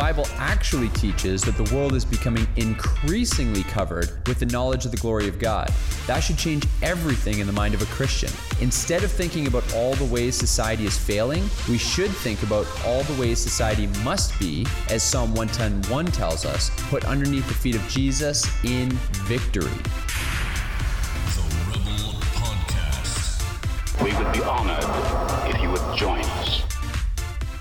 The Bible actually teaches that the world is becoming increasingly covered with the knowledge of the glory of God. That should change everything in the mind of a Christian. Instead of thinking about all the ways society is failing, we should think about all the ways society must be, as Psalm 110:1 tells us, put underneath the feet of Jesus in victory. The Rebel Podcast. We would be honored if you would join us.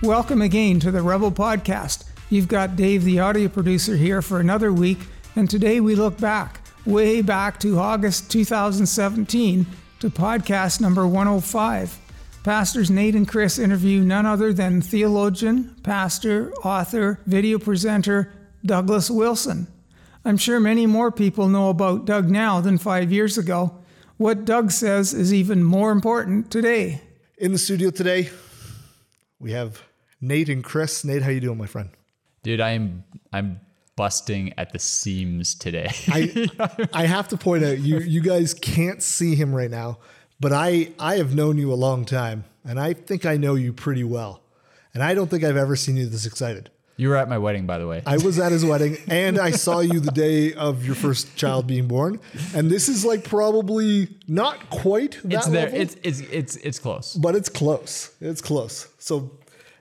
Welcome again to the Rebel Podcast. You've got Dave, the audio producer, here for another week, and today we look back, way back to August 2017, to podcast number 105. Pastors Nate and Chris interview none other than theologian, pastor, author, video presenter Douglas Wilson. I'm sure many more people know about Doug now than five years ago. What Doug says is even more important today. In the studio today, we have Nate and Chris. Nate, how you doing, my friend? Dude, I'm I'm busting at the seams today. I I have to point out you you guys can't see him right now, but I I have known you a long time, and I think I know you pretty well, and I don't think I've ever seen you this excited. you were at my wedding, by the way. I was at his wedding, and I saw you the day of your first child being born, and this is like probably not quite that it's there. level, It's it's it's it's close. but it's close. It's close. So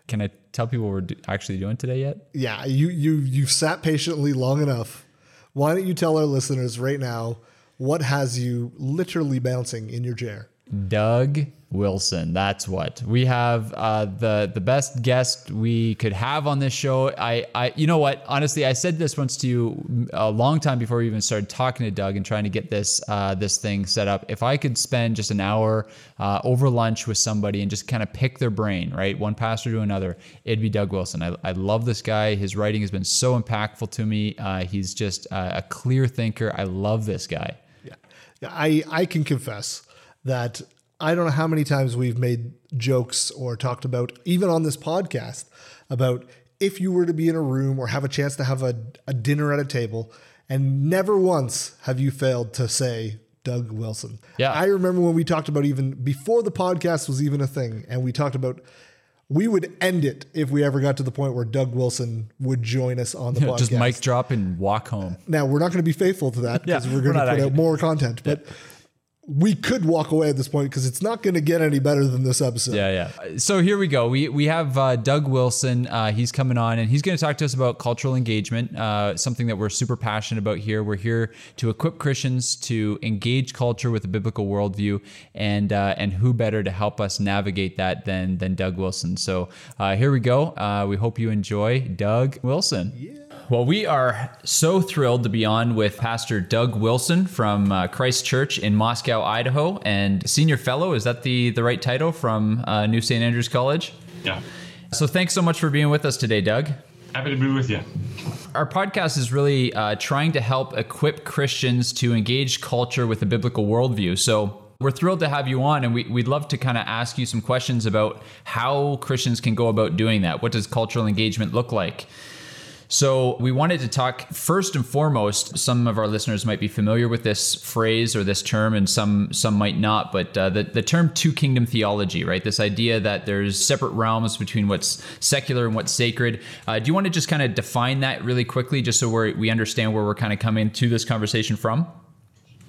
Can I tell people what we're do- actually doing today yet? yeah, you you you've sat patiently long enough. Why don't you tell our listeners right now what has you literally bouncing in your chair? Doug Wilson. That's what we have. Uh, the the best guest we could have on this show. I I you know what? Honestly, I said this once to you a long time before we even started talking to Doug and trying to get this uh, this thing set up. If I could spend just an hour uh, over lunch with somebody and just kind of pick their brain, right, one pastor to another, it'd be Doug Wilson. I, I love this guy. His writing has been so impactful to me. Uh, he's just a, a clear thinker. I love this guy. Yeah. Yeah, I, I can confess that I don't know how many times we've made jokes or talked about, even on this podcast, about if you were to be in a room or have a chance to have a, a dinner at a table, and never once have you failed to say Doug Wilson. Yeah. I remember when we talked about even before the podcast was even a thing, and we talked about we would end it if we ever got to the point where Doug Wilson would join us on the podcast. Just mic drop and walk home. Now we're not going to be faithful to that because Yeah, we're we're going to put out more content, but we could walk away at this point because it's not going to get any better than this episode. Yeah, yeah. So here we go. We we have uh, Doug Wilson. Uh, he's coming on, and he's going to talk to us about cultural engagement, uh, something that we're super passionate about here. We're here to equip Christians to engage culture with a biblical worldview, and uh, and who better to help us navigate that than than Doug Wilson. So uh, here we go. Uh, we hope you enjoy Doug Wilson. Well, we are so thrilled to be on with Pastor Doug Wilson from uh, Christ Church in Moscow, Idaho, and senior fellow. Is that the the right title from uh, New St. Andrews College? Yeah. So thanks so much for being with us today, Doug. Happy to be with you. Our podcast is really uh, trying to help equip Christians to engage culture with a biblical worldview. So we're thrilled to have you on, and we, we'd love to kind of ask you some questions about how Christians can go about doing that. What does cultural engagement look like? So, we wanted to talk first and foremost. Some of our listeners might be familiar with this phrase or this term, and some some might not. But uh, the the term two kingdom theology, right? This idea that there's separate realms between what's secular and what's sacred. Uh, do you want to just kind of define that really quickly, just so we we understand where we're kind of coming to this conversation from?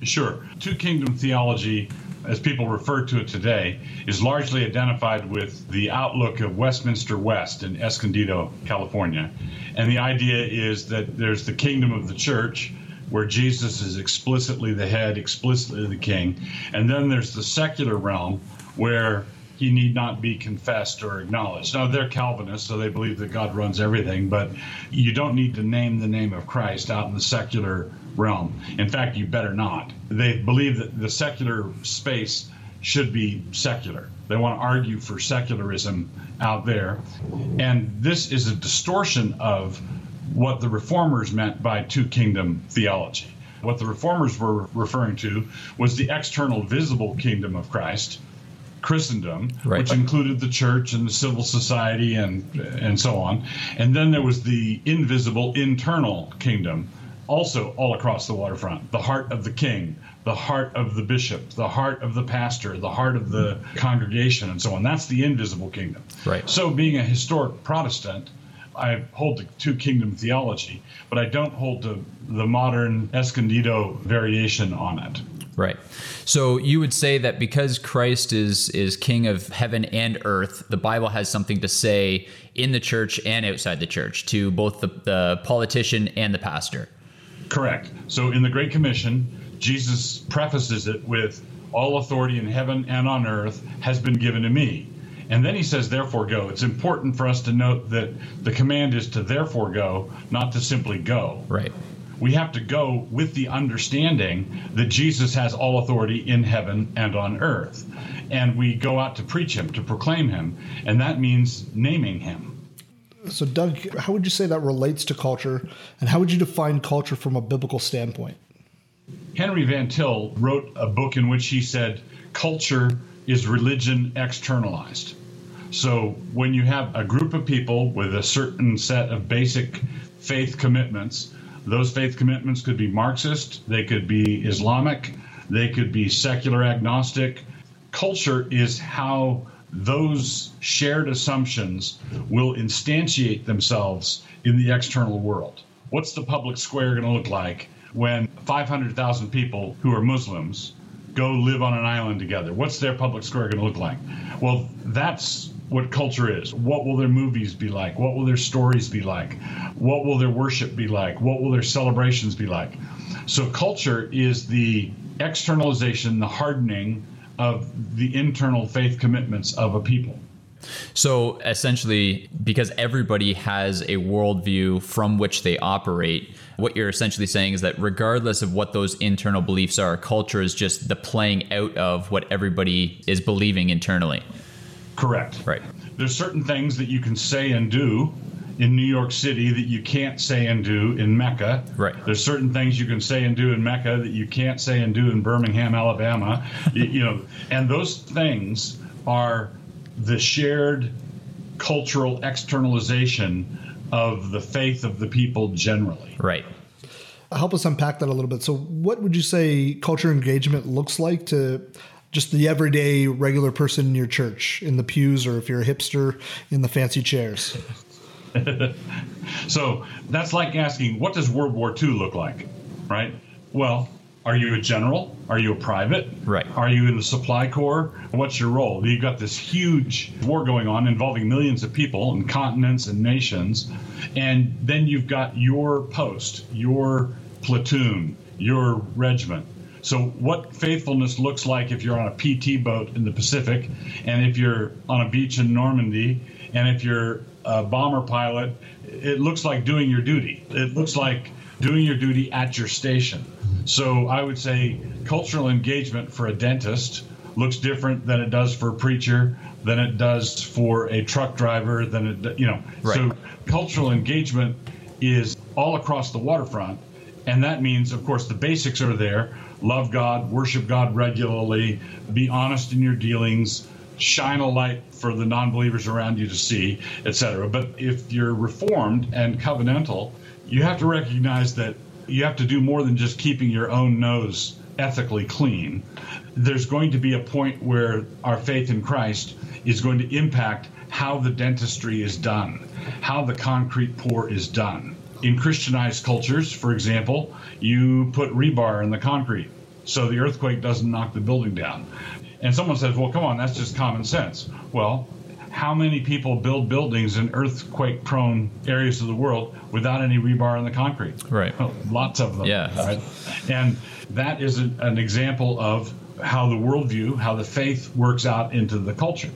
Sure. Two kingdom theology, as people refer to it today, is largely identified with the outlook of Westminster West in Escondido, California. And the idea is that there's the kingdom of the church, where Jesus is explicitly the head, explicitly the king. And then there's the secular realm, where he need not be confessed or acknowledged. Now, they're Calvinists, so they believe that God runs everything, but you don't need to name the name of Christ out in the secular realm. In fact, you better not. They believe that the secular space should be secular. They want to argue for secularism out there. And this is a distortion of what the reformers meant by two kingdom theology. What the reformers were referring to was the external visible kingdom of Christ, Christendom, Right. which included the church and the civil society and and so on. And then there was the invisible internal kingdom, also all across the waterfront. The heart of the king, the heart of the bishop, the heart of the pastor, the heart of the congregation, and so on. That's the invisible kingdom. Right. So, being a historic Protestant, I hold to two kingdom theology, but I don't hold to the modern Escondido variation on it. Right. So you would say that because Christ is is king of heaven and earth, the Bible has something to say in the church and outside the church to both the, the politician and the pastor. Correct. So in the Great Commission, Jesus prefaces it with, All authority in heaven and on earth has been given to me. And then he says, Therefore go. It's important for us to note that the command is to therefore go, not to simply go. Right. We have to go with the understanding that Jesus has all authority in heaven and on earth. And we go out to preach him, to proclaim him. And that means naming him. So, Doug, how would you say that relates to culture, and how would you define culture from a biblical standpoint? Henry Van Til wrote a book in which he said, Culture is religion externalized. So when you have a group of people with a certain set of basic faith commitments, those faith commitments could be Marxist, they could be Islamic, they could be secular agnostic. Culture is how those shared assumptions will instantiate themselves in the external world. What's the public square going to look like when 500,000 people who are Muslims go live on an island together? What's their public square going to look like? Well, that's what culture is. What will their movies be like? What will their stories be like? What will their worship be like? What will their celebrations be like? So, culture is the externalization, the hardening of the internal faith commitments of a people. So essentially, because everybody has a worldview from which they operate, what you're essentially saying is that regardless of what those internal beliefs are, culture is just the playing out of what everybody is believing internally. Correct. Right. There's certain things that you can say and do in New York City that you can't say and do in Mecca. Right. There's certain things you can say and do in Mecca that you can't say and do in Birmingham, Alabama. you, you know, and those things are the shared cultural externalization of the faith of the people generally. Right. Help us unpack that a little bit. So, what would you say culture engagement looks like to just the everyday regular person in your church, in the pews, or if you're a hipster, in the fancy chairs? So that's like asking, what does World War II look like? Right? Well, are you a general? Are you a private? Right. Are you in the supply corps? What's your role? You've got this huge war going on involving millions of people and continents and nations. And then you've got your post, your platoon, your regiment. So, what faithfulness looks like if you're on a PT boat in the Pacific, and if you're on a beach in Normandy, and if you're a bomber pilot, it looks like doing your duty. It looks like doing your duty at your station. So, I would say cultural engagement for a dentist looks different than it does for a preacher, than it does for a truck driver, than it, you know. Right. So, cultural engagement is all across the waterfront. And that means, of course, the basics are there love God, worship God regularly, be honest in your dealings, shine a light for the non believers around you to see, etc. But if you're reformed and covenantal, you have to recognize that you have to do more than just keeping your own nose ethically clean. There's going to be a point where our faith in Christ is going to impact how the dentistry is done, how the concrete pour is done. In Christianized cultures, for example, you put rebar in the concrete so the earthquake doesn't knock the building down. And someone says, well, come on, that's just common sense. Well, how many people build buildings in earthquake prone areas of the world without any rebar in the concrete? Right. Well, lots of them. Yeah. Right? And that is an example of how the worldview, how the faith works out into the culture.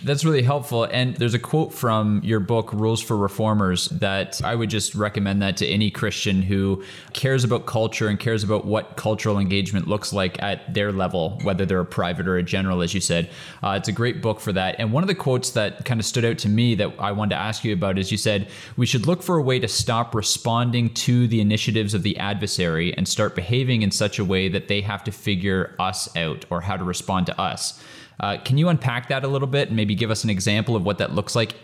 That's really helpful. And there's a quote from your book, Rules for Reformers, that I would just recommend that to any Christian who cares about culture and cares about what cultural engagement looks like at their level, whether they're a private or a general, as you said. Uh, it's a great book for that. And one of the quotes that kind of stood out to me that I wanted to ask you about is you said, We should look for a way to stop responding to the initiatives of the adversary and start behaving in such a way that they have to figure us out or how to respond to us. Uh, can you unpack that a little bit and maybe give us an example of what that looks like,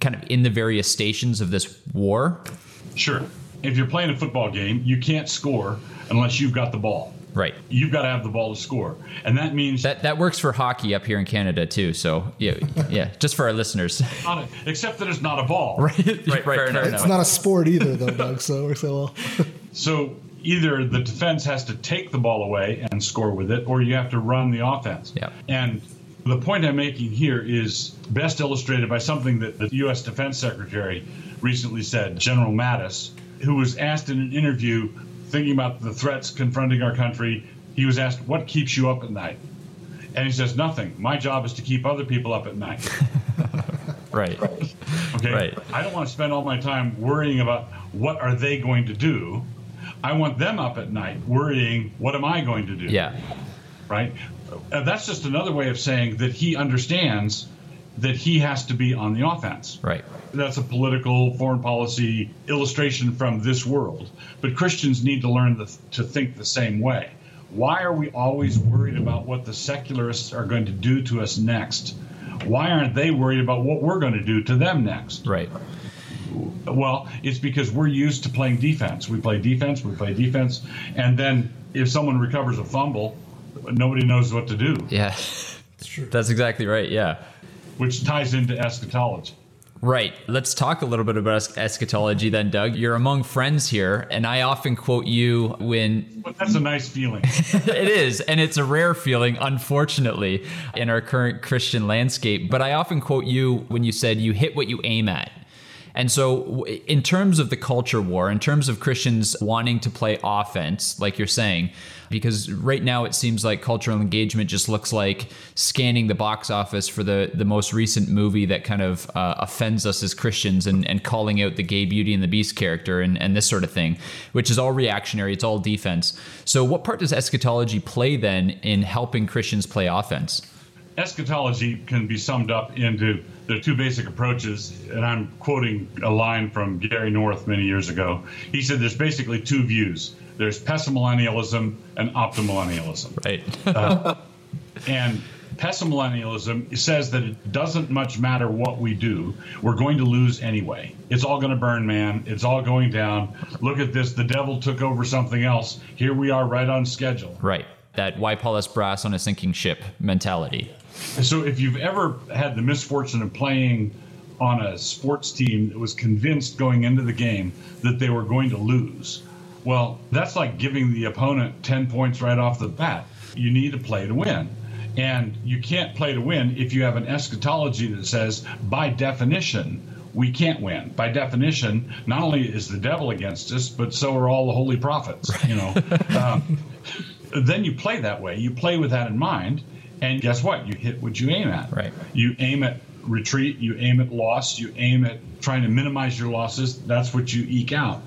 kind of in the various stations of this war? Sure. If you're playing a football game, you can't score unless you've got the ball. Right. You've got to have the ball to score, and that means That that works for hockey up here in Canada too. So yeah, yeah, just for our listeners. not a- except that it's not a ball. right, right, fair fair enough. It's not a sport either, though, Doug. So it works out well. So either the defense has to take the ball away and score with it, or you have to run the offense. Yeah. And the point I'm making here is best illustrated by something that the U.S. Defense Secretary recently said, General Mattis, who was asked in an interview, thinking about the threats confronting our country, he was asked, What keeps you up at night? And he says, Nothing. My job is to keep other people up at night. right. Okay. Right. I don't want to spend all my time worrying about what are they going to do. I want them up at night worrying, what am I going to do? Yeah. Right. Uh, that's just another way of saying that he understands that he has to be on the offense. Right. That's a political foreign policy illustration from this world. But Christians need to learn the, to think the same way. Why are we always worried about what the secularists are going to do to us next? Why aren't they worried about what we're going to do to them next? Right. Well, it's because we're used to playing defense. We play defense, we play defense, and then if someone recovers a fumble, nobody knows what to do, Yeah. That's exactly right. Yeah. which ties into eschatology. Right. Let's talk a little bit about eschatology then, Doug. You're among friends here, and I often quote you when But that's a nice feeling. it is, and it's a rare feeling, unfortunately, in our current Christian landscape. But I often quote you when you said you hit what you aim at. And so, in terms of the culture war, in terms of Christians wanting to play offense, like you're saying, because right now it seems like cultural engagement just looks like scanning the box office for the, the most recent movie that kind of uh, offends us as Christians and, and calling out the gay Beauty and the Beast character and, and this sort of thing, which is all reactionary, it's all defense. So, what part does eschatology play then in helping Christians play offense? Eschatology can be summed up into there are two basic approaches, and I'm quoting a line from Gary North many years ago. He said there's basically two views there's pessimillennialism and optimillennialism. Right. Uh, and pessimillennialism says that it doesn't much matter what we do, we're going to lose anyway. It's all going to burn, man. It's all going down. Look at this. The devil took over something else. Here we are right on schedule. right. That why Paulus brass on a sinking ship mentality. So if you've ever had the misfortune of playing on a sports team that was convinced going into the game that they were going to lose, well, that's like giving the opponent 10 points right off the bat. You need to play to win. And you can't play to win if you have an eschatology that says, by definition, we can't win. By definition, not only is the devil against us, but so are all the holy prophets. You know, um, then you play that way. You play with that in mind, and guess what? You hit what you aim at. Right. You aim at retreat. You aim at loss. You aim at trying to minimize your losses. That's what you eke out.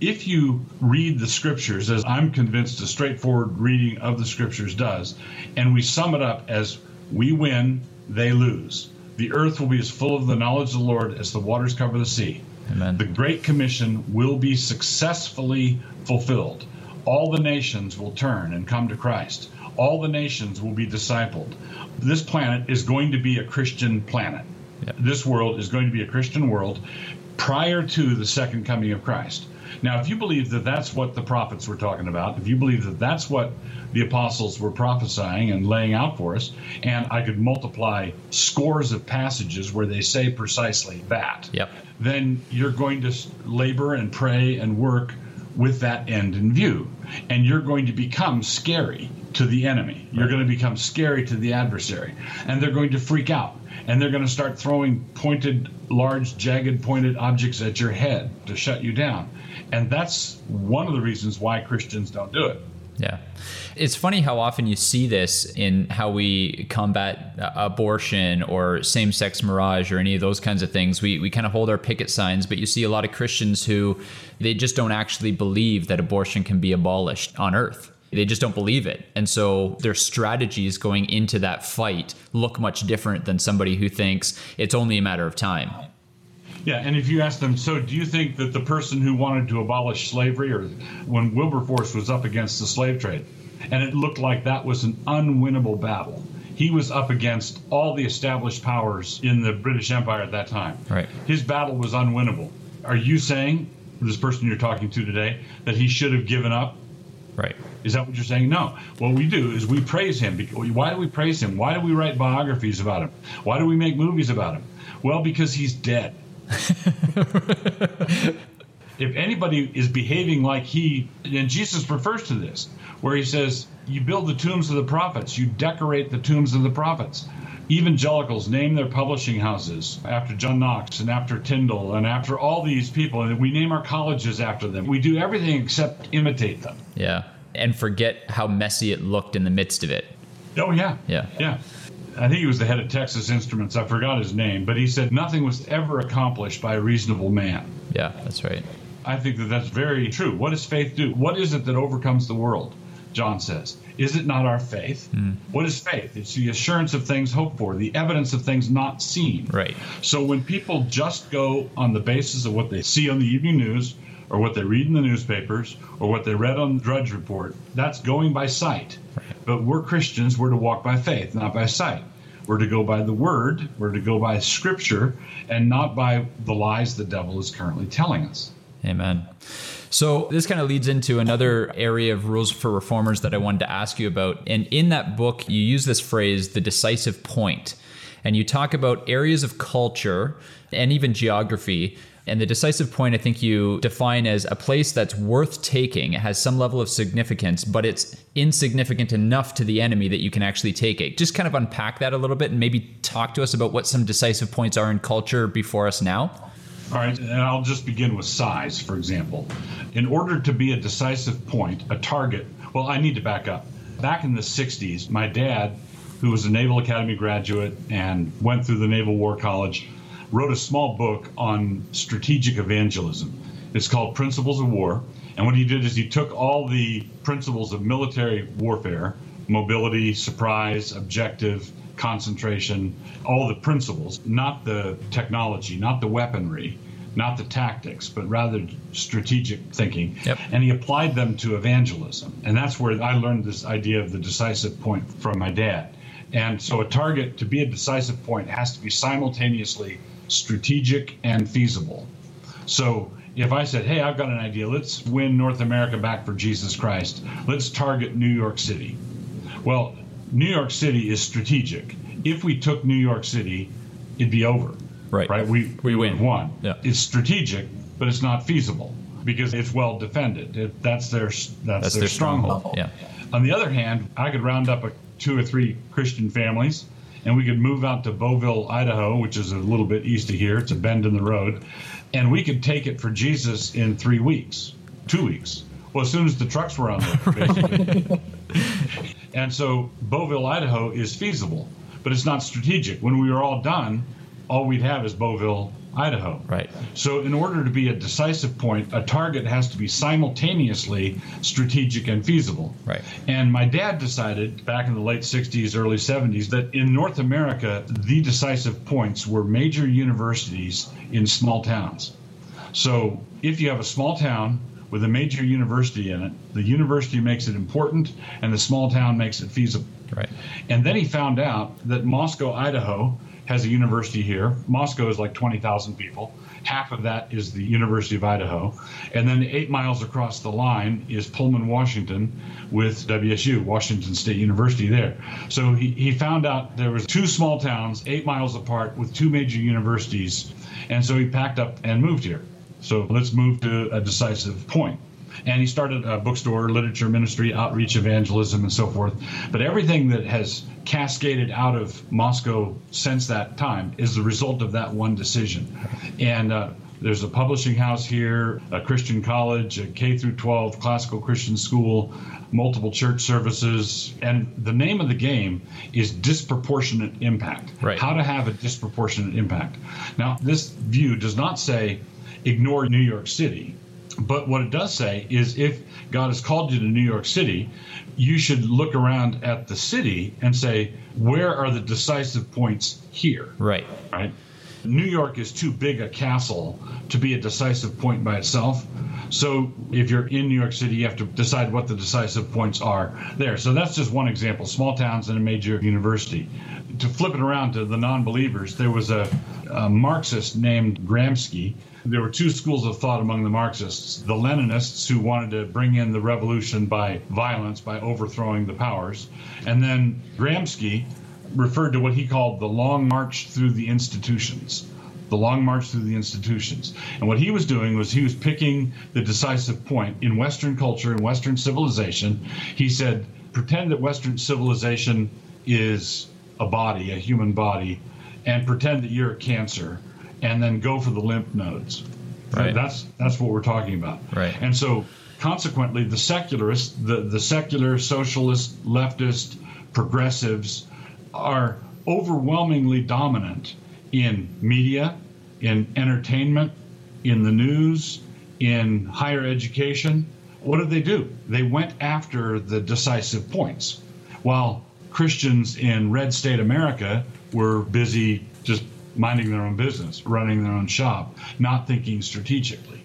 If you read the scriptures, as I'm convinced a straightforward reading of the scriptures does, and we sum it up as we win, they lose. The earth will be as full of the knowledge of the Lord as the waters cover the sea. Amen. The Great Commission will be successfully fulfilled. All the nations will turn and come to Christ. All the nations will be discipled. This planet is going to be a Christian planet. This world is going to be a Christian world prior to the second coming of Christ. Now, if you believe that that's what the prophets were talking about, if you believe that that's what the apostles were prophesying and laying out for us, and I could multiply scores of passages where they say precisely that, Yep. then you're going to labor and pray and work with that end in view. And you're going to become scary to the enemy. You're going to become scary to the adversary. And they're going to freak out. And they're going to start throwing pointed, large, jagged, pointed objects at your head to shut you down. And that's one of the reasons why Christians don't do it. Yeah. It's funny how often you see this in how we combat uh, abortion or same sex mirage or any of those kinds of things. We, we kind of hold our picket signs, but you see a lot of Christians who they just don't actually believe that abortion can be abolished on earth. They just don't believe it. And so their strategies going into that fight look much different than somebody who thinks it's only a matter of time. Yeah, and if you ask them, so do you think that the person who wanted to abolish slavery, or when Wilberforce was up against the slave trade, and it looked like that was an unwinnable battle, he was up against all the established powers in the British Empire at that time. Right. His battle was unwinnable. Are you saying, this person you're talking to today, that he should have given up? Right. Is that what you're saying? No. What we do is we praise him. Why do we praise him? Why do we write biographies about him? Why do we make movies about him? Well, because he's dead. if anybody is behaving like he, and Jesus refers to this, where he says, You build the tombs of the prophets, you decorate the tombs of the prophets. Evangelicals name their publishing houses after John Knox and after Tyndale and after all these people, and we name our colleges after them. We do everything except imitate them. Yeah. And forget how messy it looked in the midst of it. Oh, yeah. Yeah. Yeah. I think he was the head of Texas Instruments. I forgot his name, but he said nothing was ever accomplished by a reasonable man. Yeah, that's right. I think that that's very true. What does faith do? What is it that overcomes the world? John says. Is it not our faith? Hmm. What is faith? It's the assurance of things hoped for, the evidence of things not seen. Right. So when people just go on the basis of what they see on the evening news, or what they read in the newspapers, or what they read on the Drudge Report, that's going by sight. But we're Christians, we're to walk by faith, not by sight. We're to go by the word, we're to go by scripture, and not by the lies the devil is currently telling us. Amen. So this kind of leads into another area of rules for reformers that I wanted to ask you about. And in that book, you use this phrase, the decisive point, and you talk about areas of culture and even geography. And the decisive point, I think you define as a place that's worth taking. It has some level of significance, but it's insignificant enough to the enemy that you can actually take it. Just kind of unpack that a little bit and maybe talk to us about what some decisive points are in culture before us now. All right, and I'll just begin with size, for example. In order to be a decisive point, a target, well, I need to back up. Back in the 60s, my dad, who was a Naval Academy graduate and went through the Naval War College, wrote a small book on strategic evangelism. It's called Principles of War. And what he did is he took all the principles of military warfare mobility, surprise, objective, concentration, all the principles, not the technology, not the weaponry, not the tactics, but rather strategic thinking. Yep. And he applied them to evangelism. And that's where I learned this idea of the decisive point from my dad. And so a target to be a decisive point has to be simultaneously strategic and feasible. So if I said, hey, I've got an idea, let's win North America back for Jesus Christ, let's target New York City. Well, New York City is strategic. If we took New York City, it'd be over. Right. Right. We We win. One. Yeah. It's strategic, but it's not feasible because it's well defended. It, that's their that's, That's their, their stronghold. stronghold, yeah. On the other hand, I could round up a, two or three Christian families, and we could move out to Bovill, Idaho, which is a little bit east of here. It's a bend in the road, and we could take it for Jesus in three weeks, two weeks. Well, as soon as the trucks were on there, basically. And so Bovill, Idaho is feasible, but it's not strategic. When we are all done, all we'd have is Bovill, Idaho. Right. So, in order to be a decisive point, a target has to be simultaneously strategic and feasible. Right. And my dad decided back in the late 60s, early 70s that in North America, the decisive points were major universities in small towns. So, if you have a small town with a major university in it, the university makes it important and the small town makes it feasible. Right. And then he found out that Moscow, Idaho has a university here. Moscow is like 20,000 people. Half of that is the University of Idaho. And then eight miles across the line is Pullman, Washington with WSU, Washington State University there. So he, he found out there was two small towns, eight miles apart with two major universities. And so he packed up and moved here. So let's move to a decisive point. And he started a bookstore, literature ministry, outreach evangelism, and so forth. But everything that has cascaded out of Moscow since that time is the result of that one decision. And uh, There's a publishing house here, a Christian college, a K through 12 classical Christian school, multiple church services, and the name of the game is disproportionate impact. Right. How to have a disproportionate impact. Now, this view does not say ignore New York City. But what it does say is if God has called you to New York City, you should look around at the city and say, where are the decisive points here? Right. Right? New York is too big a castle to be a decisive point by itself. So if you're in New York City, you have to decide what the decisive points are there. So that's just one example small towns and a major university. To flip it around to the non believers, there was a, a Marxist named Gramsci. There were two schools of thought among the Marxists the Leninists, who wanted to bring in the revolution by violence, by overthrowing the powers, and then Gramsci, referred to what he called the long march through the institutions. The long march through the institutions. And what he was doing was he was picking the decisive point in Western culture and Western civilization. He said, pretend that Western civilization is a body, a human body, and pretend that you're a cancer, and then go for the lymph nodes. Right. That's that's what we're talking about. Right. And so consequently the secularists, the, the secular socialist, leftist, progressives are overwhelmingly dominant in media, in entertainment, in the news, in higher education. What did they do? They went after the decisive points. While Christians in red state America were busy just minding their own business, running their own shop, not thinking strategically.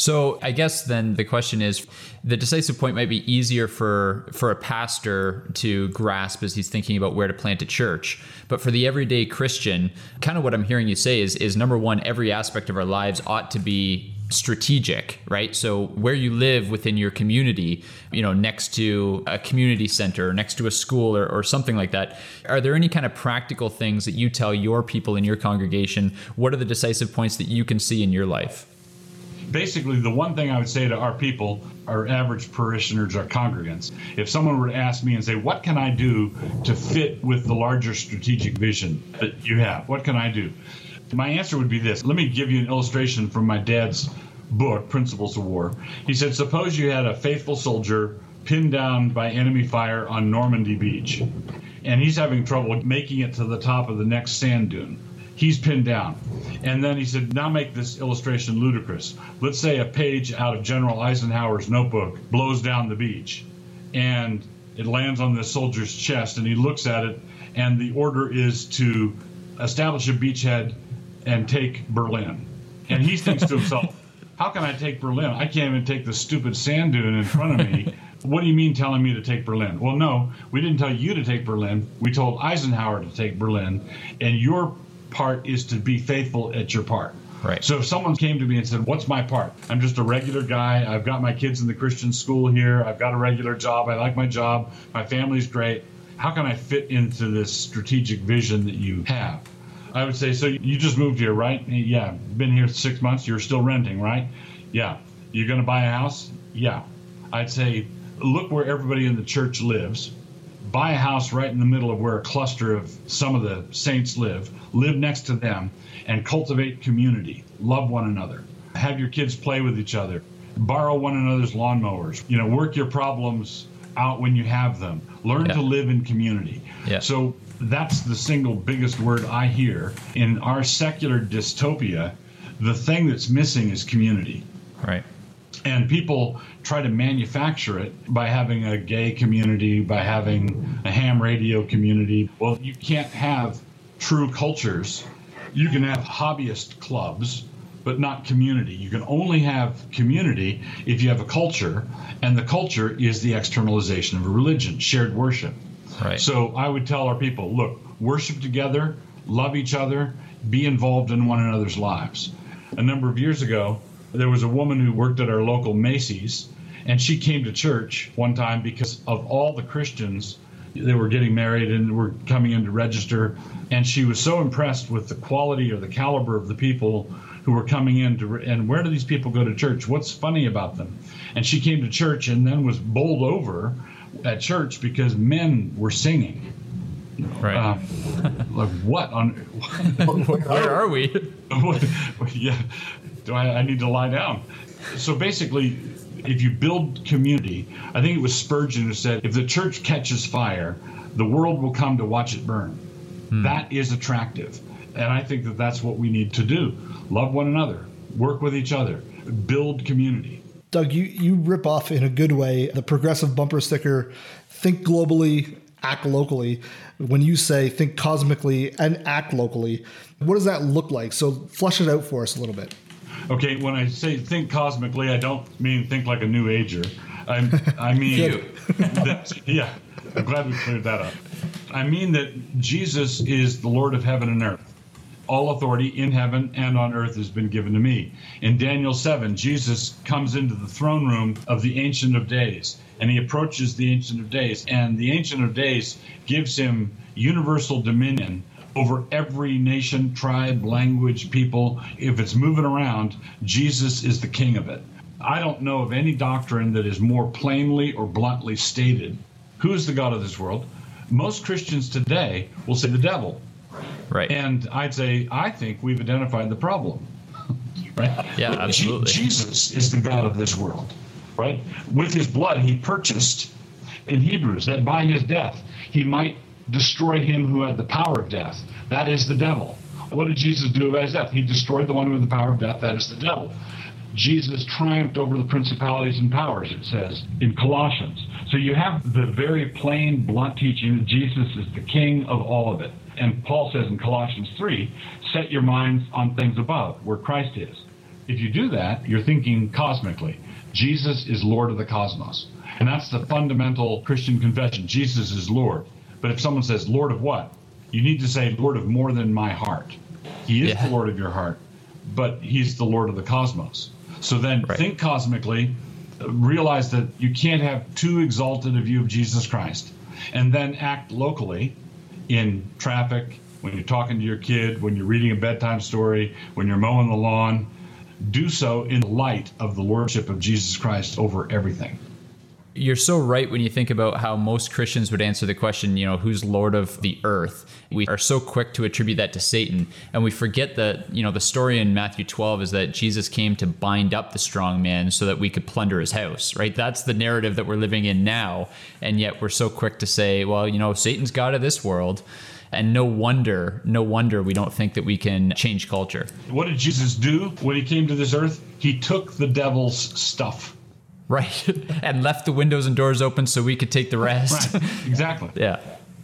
So I guess then the question is the decisive point might be easier for for a pastor to grasp as he's thinking about where to plant a church. But for the everyday Christian, kind of what I'm hearing you say is is number one, every aspect of our lives ought to be strategic, right? So where you live within your community, you know, next to a community center, next to a school or, or something like that, are there any kind of practical things that you tell your people in your congregation? What are the decisive points that you can see in your life? Basically the one thing I would say to our people, our average parishioners, our congregants, if someone were to ask me and say, What can I do to fit with the larger strategic vision that you have? What can I do? My answer would be this. Let me give you an illustration from my dad's book, Principles of War. He said, Suppose you had a faithful soldier pinned down by enemy fire on Normandy Beach, and he's having trouble making it to the top of the next sand dune he's pinned down. And then he said, now make this illustration ludicrous. Let's say a page out of General Eisenhower's notebook blows down the beach and it lands on the soldier's chest and he looks at it and the order is to establish a beachhead and take Berlin. And he thinks to himself, how can I take Berlin? I can't even take the stupid sand dune in front of me. What do you mean telling me to take Berlin? Well, no, we didn't tell you to take Berlin. We told Eisenhower to take Berlin. And your part is to be faithful at your part. Right. So if someone came to me and said, "What's my part?" I'm just a regular guy. I've got my kids in the Christian school here. I've got a regular job. I like my job. My family's great. How can I fit into this strategic vision that you have? I would say, so you just moved here, right? Yeah. Been here six months. You're still renting, right? Yeah. You're going to buy a house? Yeah. I'd say, look where everybody in the church lives buy a house right in the middle of where a cluster of some of the saints live, live next to them, and cultivate community. Love one another. Have your kids play with each other. Borrow one another's lawnmowers. You know, work your problems out when you have them. Learn Yeah. to live in community. Yeah. So that's the single biggest word I hear in our secular dystopia. The thing that's missing is community Right. And people try to manufacture it by having a gay community, by having a ham radio community. Well, you can't have true cultures. You can have hobbyist clubs, but not community. You can only have community if you have a culture, and the culture is the externalization of a religion, shared worship. Right. So I would tell our people look, worship together, love each other, be involved in one another's lives. A number of years ago, there was a woman who worked at our local Macy's, and she came to church one time because of all the Christians that were getting married and were coming in to register. And she was so impressed with the quality or the caliber of the people who were coming in to, re- and where do these people go to church? What's funny about them? And she came to church and then was bowled over at church because men were singing Right. Um, like what on? Where are we? yeah, do I, I need to lie down? So basically, if you build community, I think it was Spurgeon who said, if the church catches fire, the world will come to watch it burn. Hmm. That is attractive. And I think that that's what we need to do love one another, work with each other, build community. Doug, you, you rip off in a good way the progressive bumper sticker think globally, act locally. When you say think cosmically and act locally, what does that look like? So flush it out for us a little bit. Okay, when I say think cosmically, I don't mean think like a new ager. I, I mean, that, yeah, I'm glad we cleared that up. I mean that Jesus is the Lord of heaven and earth. All authority in heaven and on earth has been given to me. In Daniel 7, Jesus comes into the throne room of the Ancient of Days, and he approaches the Ancient of Days, and the Ancient of Days gives him universal dominion over every nation, tribe, language, people. If it's moving around, Jesus is the king of it. I don't know of any doctrine that is more plainly or bluntly stated who is the God of this world. Most Christians today will say the devil. Right. And I'd say, I think we've identified the problem. right? Yeah, Je- absolutely. Jesus is the God of this world. Right? With his blood, he purchased in Hebrews that by his death he might destroy him who had the power of death. That is the devil. What did Jesus do about his death? He destroyed the one who had the power of death. That is the devil. Jesus triumphed over the principalities and powers, it says in Colossians. So you have the very plain, blunt teaching that Jesus is the king of all of it. And Paul says in Colossians 3 set your minds on things above, where Christ is. If you do that, you're thinking cosmically. Jesus is Lord of the cosmos. And that's the fundamental Christian confession Jesus is Lord. But if someone says, Lord of what? You need to say, Lord of more than my heart. He is Yeah. the Lord of your heart, but He's the Lord of the cosmos. So then Right. think cosmically, realize that you can't have too exalted a view of Jesus Christ, and then act locally in traffic, when you're talking to your kid, when you're reading a bedtime story, when you're mowing the lawn. Do so in the light of the lordship of Jesus Christ over everything. You're so right when you think about how most Christians would answer the question, you know, who's Lord of the earth? We are so quick to attribute that to Satan, and we forget that, you know, the story in Matthew 12 is that Jesus came to bind up the strong man so that we could plunder his house, right? That's the narrative that we're living in now, and yet we're so quick to say, well, you know, Satan's God of this world. And no wonder, no wonder we don't think that we can change culture. What did Jesus do when he came to this earth? He took the devil's stuff. Right. and left the windows and doors open so we could take the rest. Right, exactly. Yeah.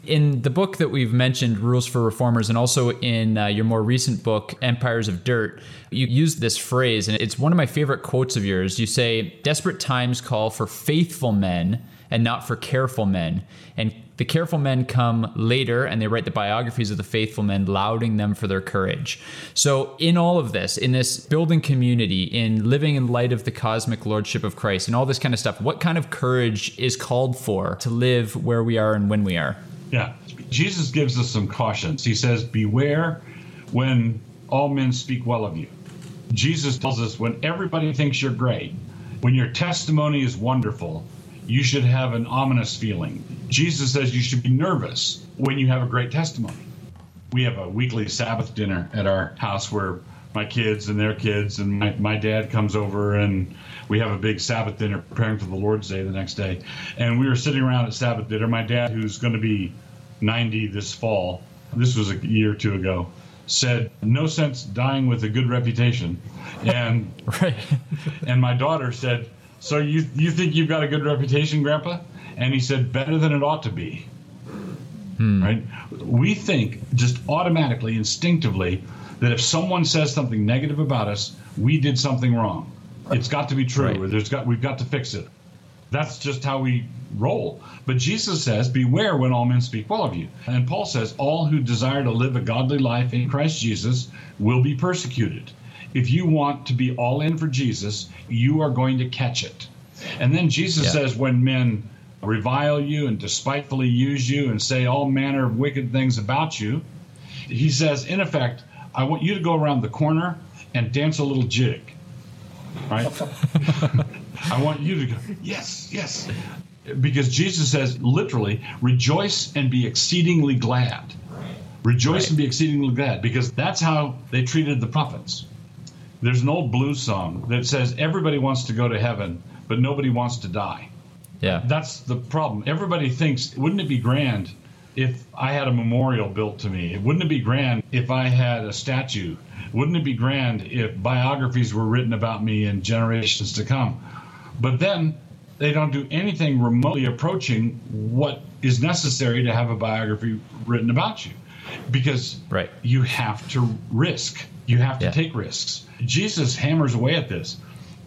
In the book that we've mentioned, Rules for Reformers, and also in uh, your more recent book, Empires of Dirt, you use this phrase, and it's one of my favorite quotes of yours. You say, Desperate times call for faithful men and not for careful men. And the careful men come later and they write the biographies of the faithful men, lauding them for their courage. So, in all of this, in this building community, in living in light of the cosmic lordship of Christ, and all this kind of stuff, what kind of courage is called for to live where we are and when we are? Yeah. Jesus gives us some cautions. He says, Beware when all men speak well of you. Jesus tells us when everybody thinks you're great, when your testimony is wonderful, you should have an ominous feeling. Jesus says you should be nervous when you have a great testimony. We have a weekly Sabbath dinner at our house where my kids and their kids and my, my dad comes over and we have a big Sabbath dinner preparing for the Lord's Day the next day. And we were sitting around at Sabbath dinner. My dad, who's going to be 90 this fall, this was a year or two ago, said, No sense dying with a good reputation. And Right. and my daughter said, "So you you think you've got a good reputation, Grandpa?" And he said, "Better than it ought to be." Hmm. Right? We think just automatically, instinctively, that if someone says something negative about us, we did something wrong. It's got to be true, Right. there's got we've got to fix it. That's just how we roll. But Jesus says, Beware when all men speak well of you. And Paul says, All who desire to live a godly life in Christ Jesus will be persecuted. If you want to be all in for Jesus, you are going to catch it. And then Jesus Yeah. says, When men revile you and despitefully use you and say all manner of wicked things about you, he says, in effect, I want you to go around the corner and dance a little jig. Right? I want you to go, yes, yes. Because Jesus says literally, rejoice and be exceedingly glad. Rejoice Right. and be exceedingly glad because that's how they treated the prophets. There's an old blues song that says everybody wants to go to heaven, but nobody wants to die. Yeah. That's the problem. Everybody thinks, wouldn't it be grand if I had a memorial built to me? Wouldn't it be grand if I had a statue? Wouldn't it be grand if biographies were written about me in generations to come? But then they don't do anything remotely approaching what is necessary to have a biography written about you because Right. you have to risk. You have to Yeah. take risks. Jesus hammers away at this.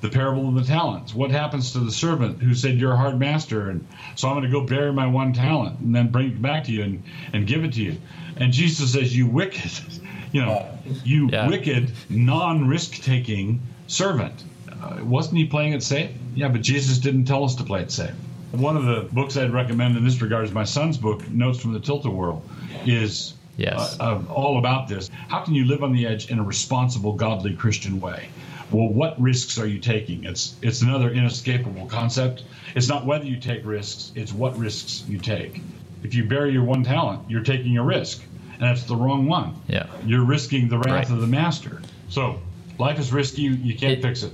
The parable of the talents. What happens to the servant who said, You're a hard master, and so I'm going to go bury my one talent and then bring it back to you and, and give it to you. And Jesus says, You wicked, you know, you Yeah. wicked, non risk taking servant. Uh, wasn't he playing it safe? Yeah, but Jesus didn't tell us to play it safe. One of the books I'd recommend in this regard is my son's book, Notes from the Tilt-A-Whirl, is Yes. uh, uh, all about this. How can you live on the edge in a responsible, godly Christian way? Well, what risks are you taking? It's it's another inescapable concept. It's not whether you take risks; it's what risks you take. If you bury your one talent, you're taking a risk, and it's the wrong one. Yeah. You're risking the wrath Right. of the master. So, life is risky. You can't It- fix it.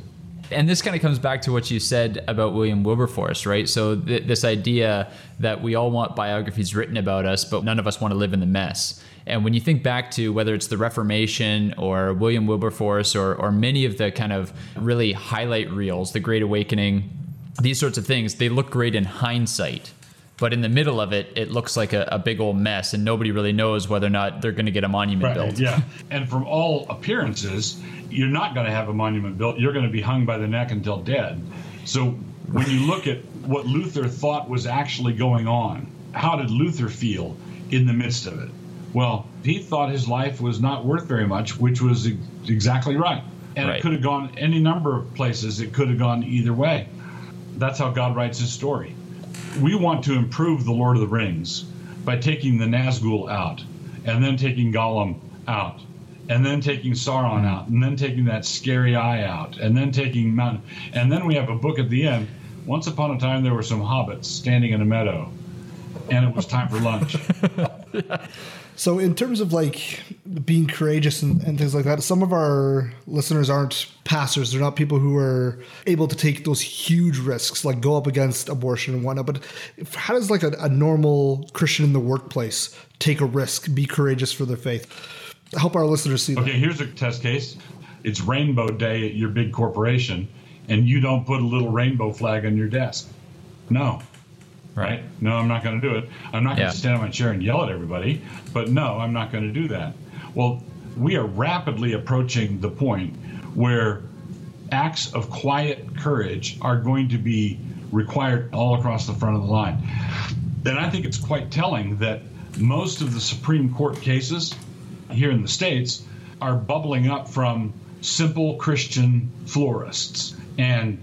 and this kind of comes back to what you said about William Wilberforce, right? So th- this idea that we all want biographies written about us, but none of us want to live in the mess. And when you think back to whether it's the Reformation or William Wilberforce or, or many of the kind of really highlight reels, the Great Awakening, these sorts of things, they look great in hindsight. But in the middle of it, it looks like a, a big old mess, and nobody really knows whether or not they're going to get a monument built. Yeah. And from all appearances, you're not going to have a monument built. You're going to be hung by the neck until dead. So when you look at what Luther thought was actually going on, how did Luther feel in the midst of it? Well, he thought his life was not worth very much, which was ex- exactly right. And Right. it could have gone any number of places. It could have gone either way. That's how God writes his story. We want to improve the Lord of the Rings by taking the Nazgul out, and then taking Gollum out, and then taking Sauron hmm. out, and then taking that scary eye out, and then taking Mount. And then we have a book at the end. Once upon a time, there were some hobbits standing in a meadow, and it was time for lunch. So, in terms of like being courageous and, and things like that, some of our listeners aren't pastors. They're not people who are able to take those huge risks, like go up against abortion and whatnot. But if, how does like a, a normal Christian in the workplace take a risk, be courageous for their faith? Help our listeners see that. Okay, here's a test case. It's Rainbow Day at your big corporation, and you don't put a little rainbow flag on your desk. No. Right? No, I'm not going to do it. I'm not going Yeah. to stand on my chair and yell at everybody, but no, I'm not going to do that. Well, we are rapidly approaching the point where acts of quiet courage are going to be required all across the front of the line. And I think it's quite telling that most of the Supreme Court cases here in the States are bubbling up from simple Christian florists and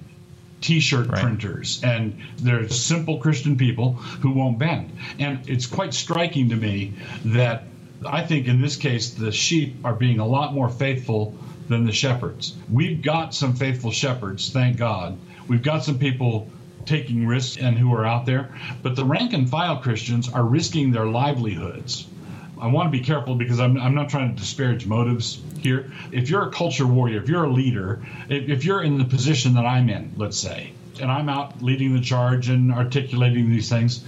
t-shirt Right. printers and they're simple christian people who won't bend. And it's quite striking to me that i think in this case the sheep are being a lot more faithful than the shepherds. We've got some faithful shepherds thank god. We've got some people taking risks and who are out there but the rank and file christians are risking their livelihoods I want to be careful because I'm, I'm not trying to disparage motives here. If you're a culture warrior, if you're a leader, if, if you're in the position that I'm in, let's say, and I'm out leading the charge and articulating these things,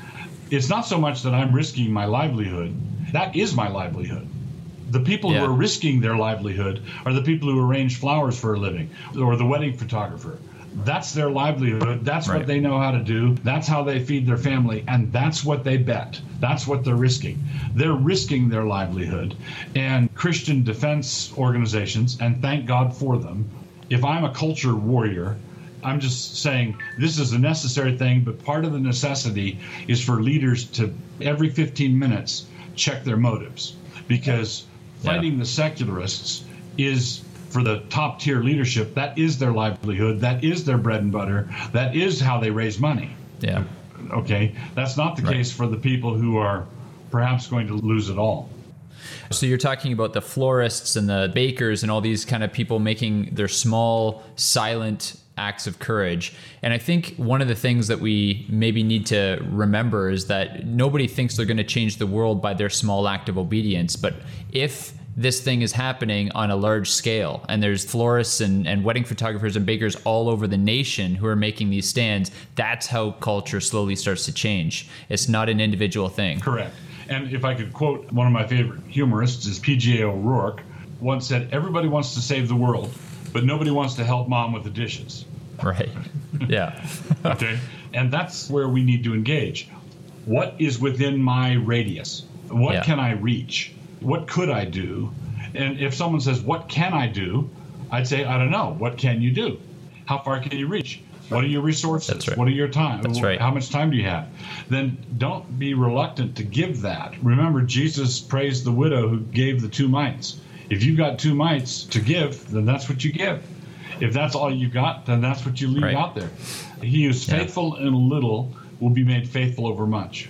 it's not so much that I'm risking my livelihood. That is my livelihood. The people Yeah. who are risking their livelihood are the people who arrange flowers for a living or the wedding photographer. That's their livelihood. That's Right. what they know how to do. That's how they feed their family. And that's what they bet. That's what they're risking. They're risking their livelihood. And Christian defense organizations, and thank God for them, if I'm a culture warrior, I'm just saying this is a necessary thing, but part of the necessity is for leaders to, every 15 minutes, check their motives. Because Yeah. fighting the secularists is for the top tier leadership, that is their livelihood, that is their bread and butter, that is how they raise money. Yeah. Okay? That's not the Right. case for the people who are perhaps going to lose it all. So you're talking about the florists and the bakers and all these kind of people making their small, silent acts of courage. And I think one of the things that we maybe need to remember is that nobody thinks they're going to change the world by their small act of obedience. But if this thing is happening on a large scale and there's florists and, and wedding photographers and bakers all over the nation who are making these stands that's how culture slowly starts to change it's not an individual thing Correct. And if I could quote one of my favorite humorists is P.J. O'Rourke, once said, "Everybody wants to save the world, but nobody wants to help mom with the dishes." right yeah Okay, and that's where we need to engage. What is within my radius? What Yeah. can I reach? What could I do? And if someone says, "What can I do?" I'd say, "I don't know. What can you do? How far can you reach?" What are your resources? That's right. What are your time? That's right. How much time do you have? Then don't be reluctant to give that. Remember, Jesus praised the widow who gave the two mites. If you've got two mites to give, then that's what you give. If that's all you got, then that's what you leave Right. out there. He who's Yeah. faithful in little will be made faithful over much.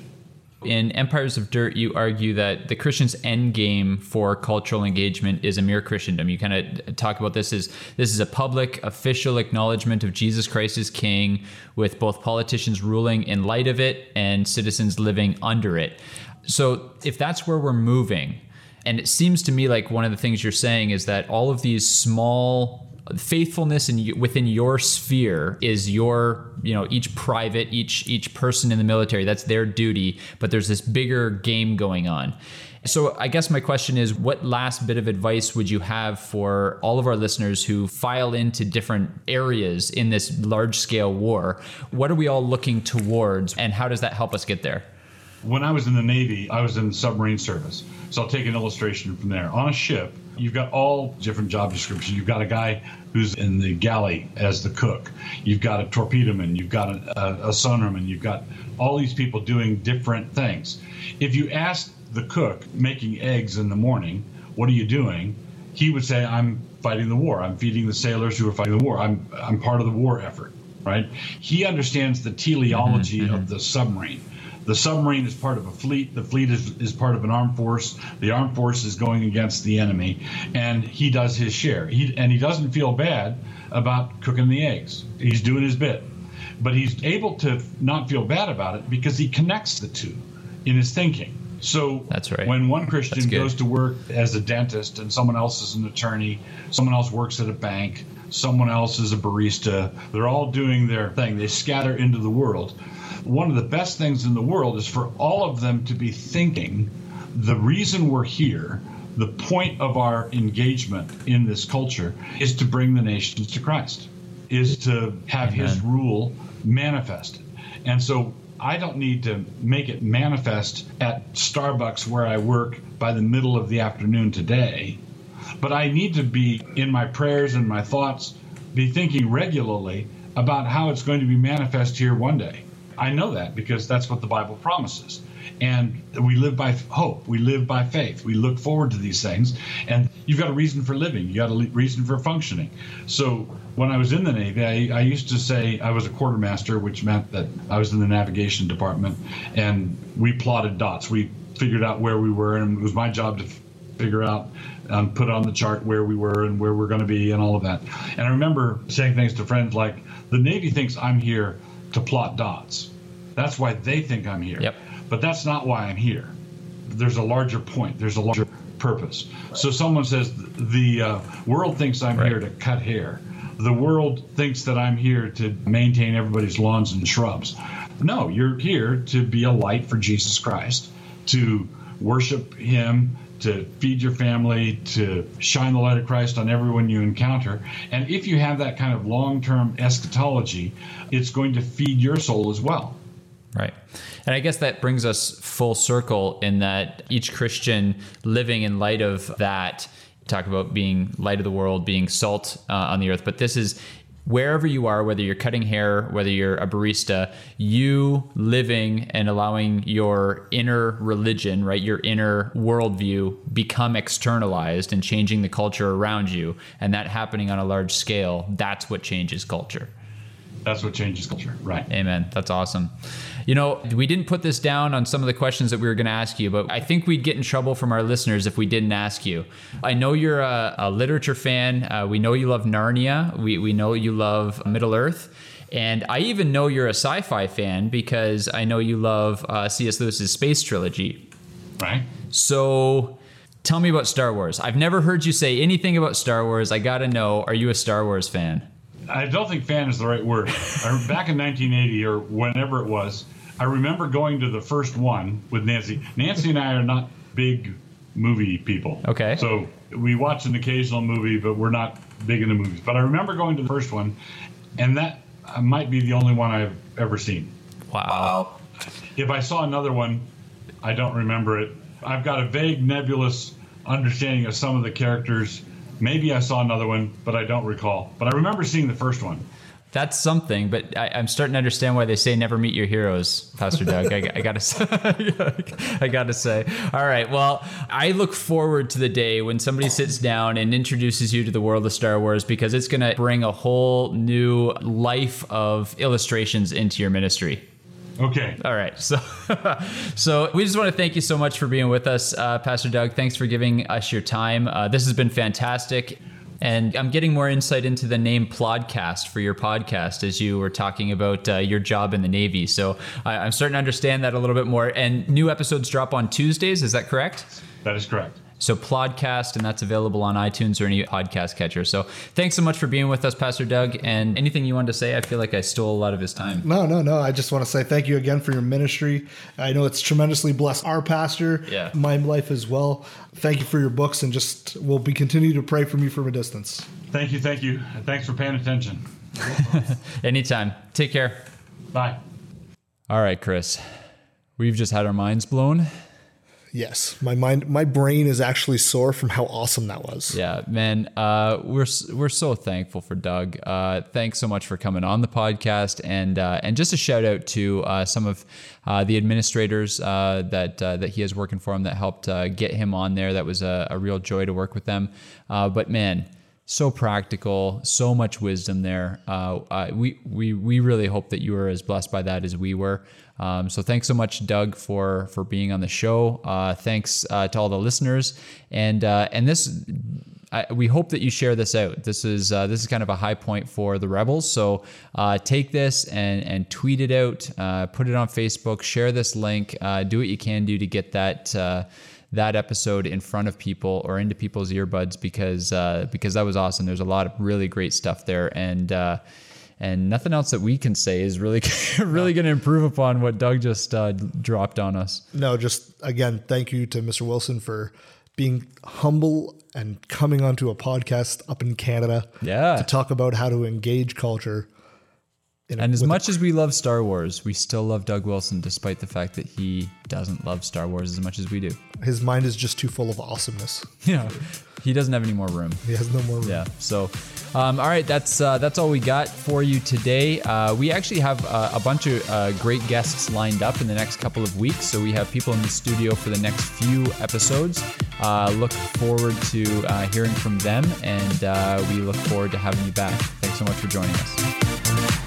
In Empires of Dirt, you argue that the Christian's end game for cultural engagement is a mere Christendom. You kind of talk about this as this is a public, official acknowledgement of Jesus Christ as King, with both politicians ruling in light of it and citizens living under it. So, if that's where we're moving, and it seems to me like one of the things you're saying is that all of these small faithfulness in within your sphere is your you know each private each each person in the military. That's their duty but there's this bigger game going on. So i guess my question is what last bit of advice would you have for all of our listeners who file into different areas in this large scale war? What are we all looking towards and how does that help us get there When I was in the Navy, I was in the submarine service. So I'll take an illustration from there. On a ship, you've got all different job descriptions. You've got a guy who's in the galley as the cook. You've got a torpedoman. You've got a, a, a sonarman. You've got all these people doing different things. If you ask the cook making eggs in the morning, what are you doing? He would say, I'm fighting the war. I'm feeding the sailors who are fighting the war. I'm, I'm part of the war effort, right? He understands the teleology mm-hmm. of the submarine. The submarine is part of a fleet. The fleet is, is part of an armed force. The armed force is going against the enemy, and he does his share. He, and he doesn't feel bad about cooking the eggs. He's doing his bit. But he's able to not feel bad about it because he connects the two in his thinking. So That's right. when one Christian goes to work as a dentist and someone else is an attorney, someone else works at a bank, someone else is a barista, they're all doing their thing. They scatter into the world. One of the best things in the world is for all of them to be thinking the reason we're here, the point of our engagement in this culture is to bring the nations to Christ, is to have his rule manifested. And so I don't need to make it manifest at Starbucks where I work by the middle of the afternoon today, but I need to be in my prayers and my thoughts, be thinking regularly about how it's going to be manifest here one day. I know that because that's what the Bible promises. And we live by hope. We live by faith. We look forward to these things. And you've got a reason for living. You got a reason for functioning. So when I was in the Navy, I, I used to say I was a quartermaster, which meant that I was in the navigation department. And we plotted dots. We figured out where we were. And it was my job to figure out and put on the chart where we were and where we're going to be and all of that. And I remember saying things to friends like, the Navy thinks I'm here to plot dots. That's why they think I'm here. Yep. But that's not why I'm here. There's a larger point. There's a larger purpose. So someone says the uh, world thinks I'm Right. here to cut hair. The world thinks that I'm here to maintain everybody's lawns and shrubs. No, you're here to be a light for Jesus Christ, to worship Him, to feed your family, to shine the light of Christ on everyone you encounter. And if you have that kind of long term eschatology, it's going to feed your soul as well. Right. And I guess that brings us full circle in that each Christian living in light of that, talk about being light of the world, being salt uh, on the earth. But this is wherever you are, whether you're cutting hair, whether you're a barista, you living and allowing your inner religion, right, your inner worldview become externalized and changing the culture around you. And that happening on a large scale, that's what changes culture. That's what changes culture. Right. Amen. That's awesome. You know, we didn't put this down on some of the questions that we were going to ask you, but I think we'd get in trouble from our listeners if we didn't ask you. I know you're a, a literature fan. Uh, we know you love Narnia. We, we know you love Middle Earth. And I even know you're a sci fi fan because I know you love uh, C.S. Lewis's Space Trilogy. Right. So tell me about Star Wars. I've never heard you say anything about Star Wars. I got to know are you a Star Wars fan? I don't think fan is the right word. I- Back in 1980 or whenever it was, I remember going to the first one with Nancy. Nancy and I are not big movie people. Okay. So we watch an occasional movie, but we're not big into movies. But I remember going to the first one, and that uh, might be the only one I've ever seen. Wow. If I saw another one, I don't remember it. I've got a vague, nebulous understanding of some of the characters. Maybe I saw another one, but I don't recall. But I remember seeing the first one. That's something, but I, I'm starting to understand why they say never meet your heroes, Pastor Doug. I, I gotta say, I gotta say. All right. Well, I look forward to the day when somebody sits down and introduces you to the world of Star Wars because it's gonna bring a whole new life of illustrations into your ministry. Okay. All right. So, so we just want to thank you so much for being with us, uh, Pastor Doug. Thanks for giving us your time. Uh, this has been fantastic. And I'm getting more insight into the name Plodcast for your podcast as you were talking about uh, your job in the Navy. So I, I'm starting to understand that a little bit more. And new episodes drop on Tuesdays. Is that correct? That is correct. So Plodcast, and that's available on iTunes or any podcast catcher. So thanks so much for being with us, Pastor Doug. And anything you wanted to say? I feel like I stole a lot of his time. No, no, no. I just want to say thank you again for your ministry. I know it's tremendously blessed our pastor, Yeah. my life as well. Thank you for your books, and just we'll be continue to pray for you from a distance. Thank you. Thank you. And Thanks for paying attention. Anytime. Take care. Bye. All right, Chris. We've just had our minds blown. Yes, my mind, my brain is actually sore from how awesome that was. Yeah, man. Uh, we're we're so thankful for Doug. Uh, thanks so much for coming on the podcast, and uh, and just a shout out to uh, some of uh, the administrators uh, that that he has working for him that helped get him on there. That was a, a real joy to work with them. But man. So practical, so much wisdom there. Uh, uh, we we we really hope that you were as blessed by that as we were. Um, so thanks so much, Doug, for for being on the show. Uh, thanks uh, to all the listeners, and uh, and this I, we hope that you share this out. This is uh, this is kind of a high point for the rebels. So uh, take this and and tweet it out, uh, put it on Facebook, share this link, uh, do what you can do to get that. That episode in front of people or into people's earbuds because uh, because that was awesome. There's a lot of really great stuff there, and uh, and nothing else that we can say is really really going to improve upon what Doug just uh, dropped on us. No, just again, thank you to Mr. Wilson for being humble and coming onto a podcast up in Canada. Yeah. to talk about how to engage culture. In a- And as with a- much as we love Star Wars, we still love Doug Wilson, despite the fact that he doesn't love Star Wars as much as we do. his mind is just too full of awesomeness. Know, he doesn't have any more room. He has no more room. Yeah. So, um, all right, that's uh, that's all we got for you today. Uh, we actually have uh, a bunch of uh, great guests lined up in the next couple of weeks. So we have people in the studio for the next few episodes. Uh, look forward to uh, hearing from them, and uh, we look forward to having you back. Thanks so much for joining us.